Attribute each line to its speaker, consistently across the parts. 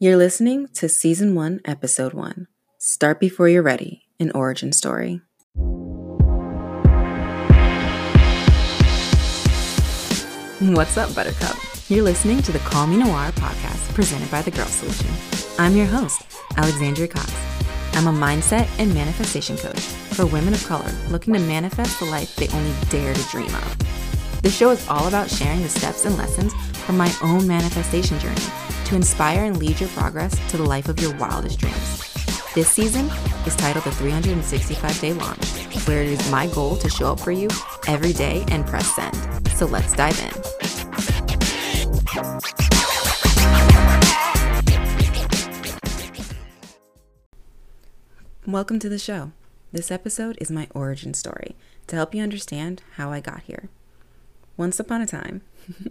Speaker 1: You're listening to Season 1, Episode 1 Start Before You're Ready An Origin Story. What's up, Buttercup? You're listening to the Call Me Noir podcast presented by The Girl Solution. I'm your host, Alexandria Cox. I'm a mindset and manifestation coach for women of color looking to manifest the life they only dare to dream of. This show is all about sharing the steps and lessons from my own manifestation journey to inspire and lead your progress to the life of your wildest dreams. This season is titled The 365 Day Launch, where it is my goal to show up for you every day and press send. So let's dive in. Welcome to the show. This episode is my origin story to help you understand how I got here. Once upon a time,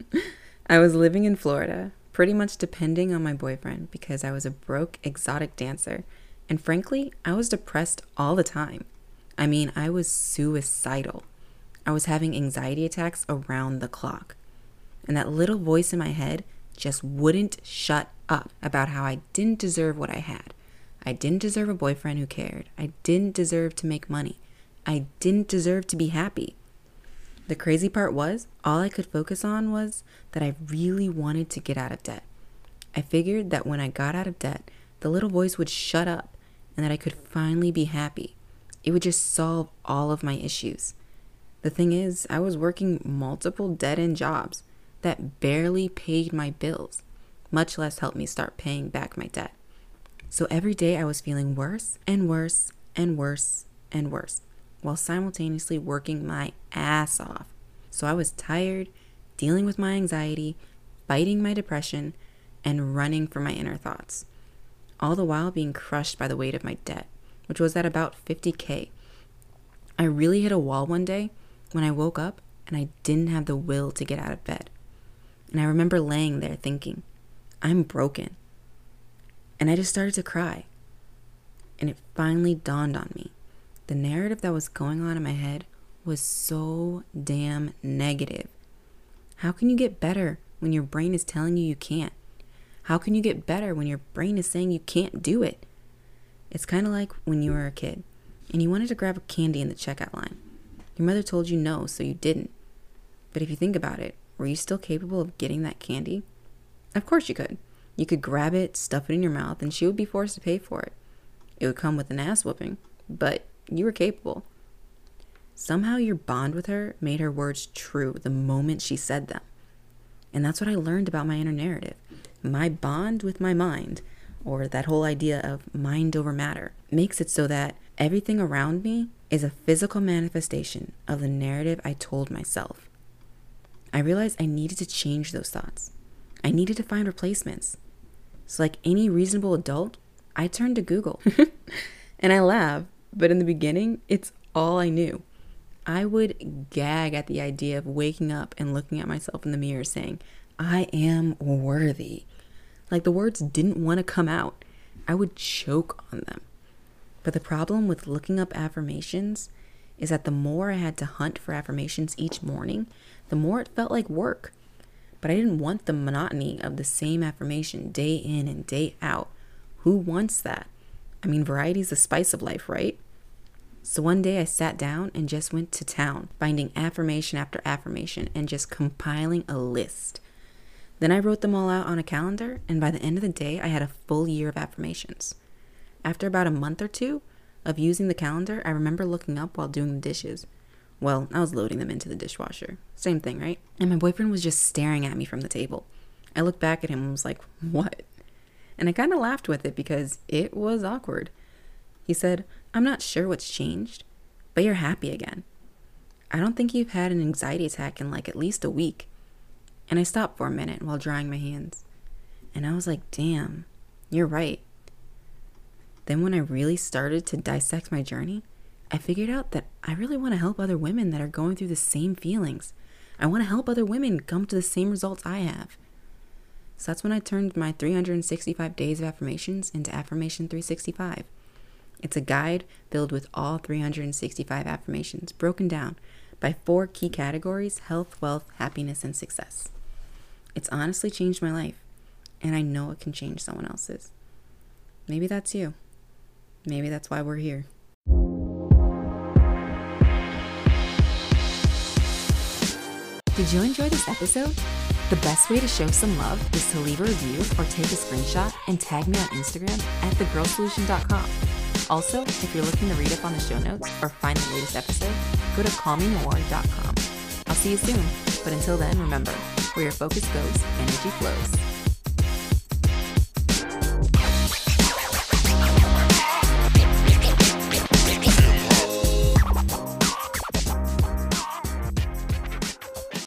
Speaker 1: I was living in Florida, pretty much depending on my boyfriend because I was a broke exotic dancer and frankly, I was depressed all the time. I mean, I was suicidal. I was having anxiety attacks around the clock. And that little voice in my head just wouldn't shut up about how I didn't deserve what I had. I didn't deserve a boyfriend who cared. I didn't deserve to make money. I didn't deserve to be happy. The crazy part was, all I could focus on was that I really wanted to get out of debt. I figured that when I got out of debt, the little voice would shut up and that I could finally be happy. It would just solve all of my issues. The thing is, I was working multiple dead end jobs that barely paid my bills, much less helped me start paying back my debt. So every day I was feeling worse and worse and worse and worse while simultaneously working my ass off. So I was tired, dealing with my anxiety, fighting my depression, and running from my inner thoughts all the while being crushed by the weight of my debt, which was at about 50K. I really hit a wall one day when I woke up and I didn't have the will to get out of bed. And I remember laying there thinking, I'm broken. And I just started to cry. And it finally dawned on me. The narrative that was going on in my head was so damn negative. How can you get better when your brain is telling you you can't? How can you get better when your brain is saying you can't do it? It's kind of like when you were a kid and you wanted to grab a candy in the checkout line. Your mother told you no, so you didn't. But if you think about it, were you still capable of getting that candy? Of course you could. You could grab it, stuff it in your mouth, and she would be forced to pay for it. It would come with an ass whooping, but you were capable. Somehow your bond with her made her words true the moment she said them. And that's what I learned about my inner narrative my bond with my mind, or that whole idea of mind over matter, makes it so that everything around me is a physical manifestation of the narrative I told myself. I realized I needed to change those thoughts. I needed to find replacements. So, like any reasonable adult, I turned to Google. and I laugh, but in the beginning, it's all I knew. I would gag at the idea of waking up and looking at myself in the mirror saying, I am worthy. Like the words didn't want to come out. I would choke on them. But the problem with looking up affirmations is that the more I had to hunt for affirmations each morning, the more it felt like work. But I didn't want the monotony of the same affirmation day in and day out. Who wants that? I mean, variety is the spice of life, right? So one day I sat down and just went to town, finding affirmation after affirmation and just compiling a list. Then I wrote them all out on a calendar, and by the end of the day, I had a full year of affirmations. After about a month or two of using the calendar, I remember looking up while doing the dishes. Well, I was loading them into the dishwasher. Same thing, right? And my boyfriend was just staring at me from the table. I looked back at him and was like, What? And I kind of laughed with it because it was awkward. He said, I'm not sure what's changed, but you're happy again. I don't think you've had an anxiety attack in like at least a week. And I stopped for a minute while drying my hands. And I was like, damn, you're right. Then, when I really started to dissect my journey, I figured out that I really want to help other women that are going through the same feelings. I want to help other women come to the same results I have. So that's when I turned my 365 days of affirmations into Affirmation 365. It's a guide filled with all 365 affirmations broken down by four key categories health, wealth, happiness, and success. It's honestly changed my life. and I know it can change someone else's. Maybe that's you. Maybe that's why we're here. Did you enjoy this episode? The best way to show some love is to leave a review or take a screenshot and tag me on Instagram at thegirlsolution.com. Also, if you're looking to read up on the show notes or find the latest episode, go to callmemore.com. I'll see you soon, but until then, remember, where your focus goes, energy flows.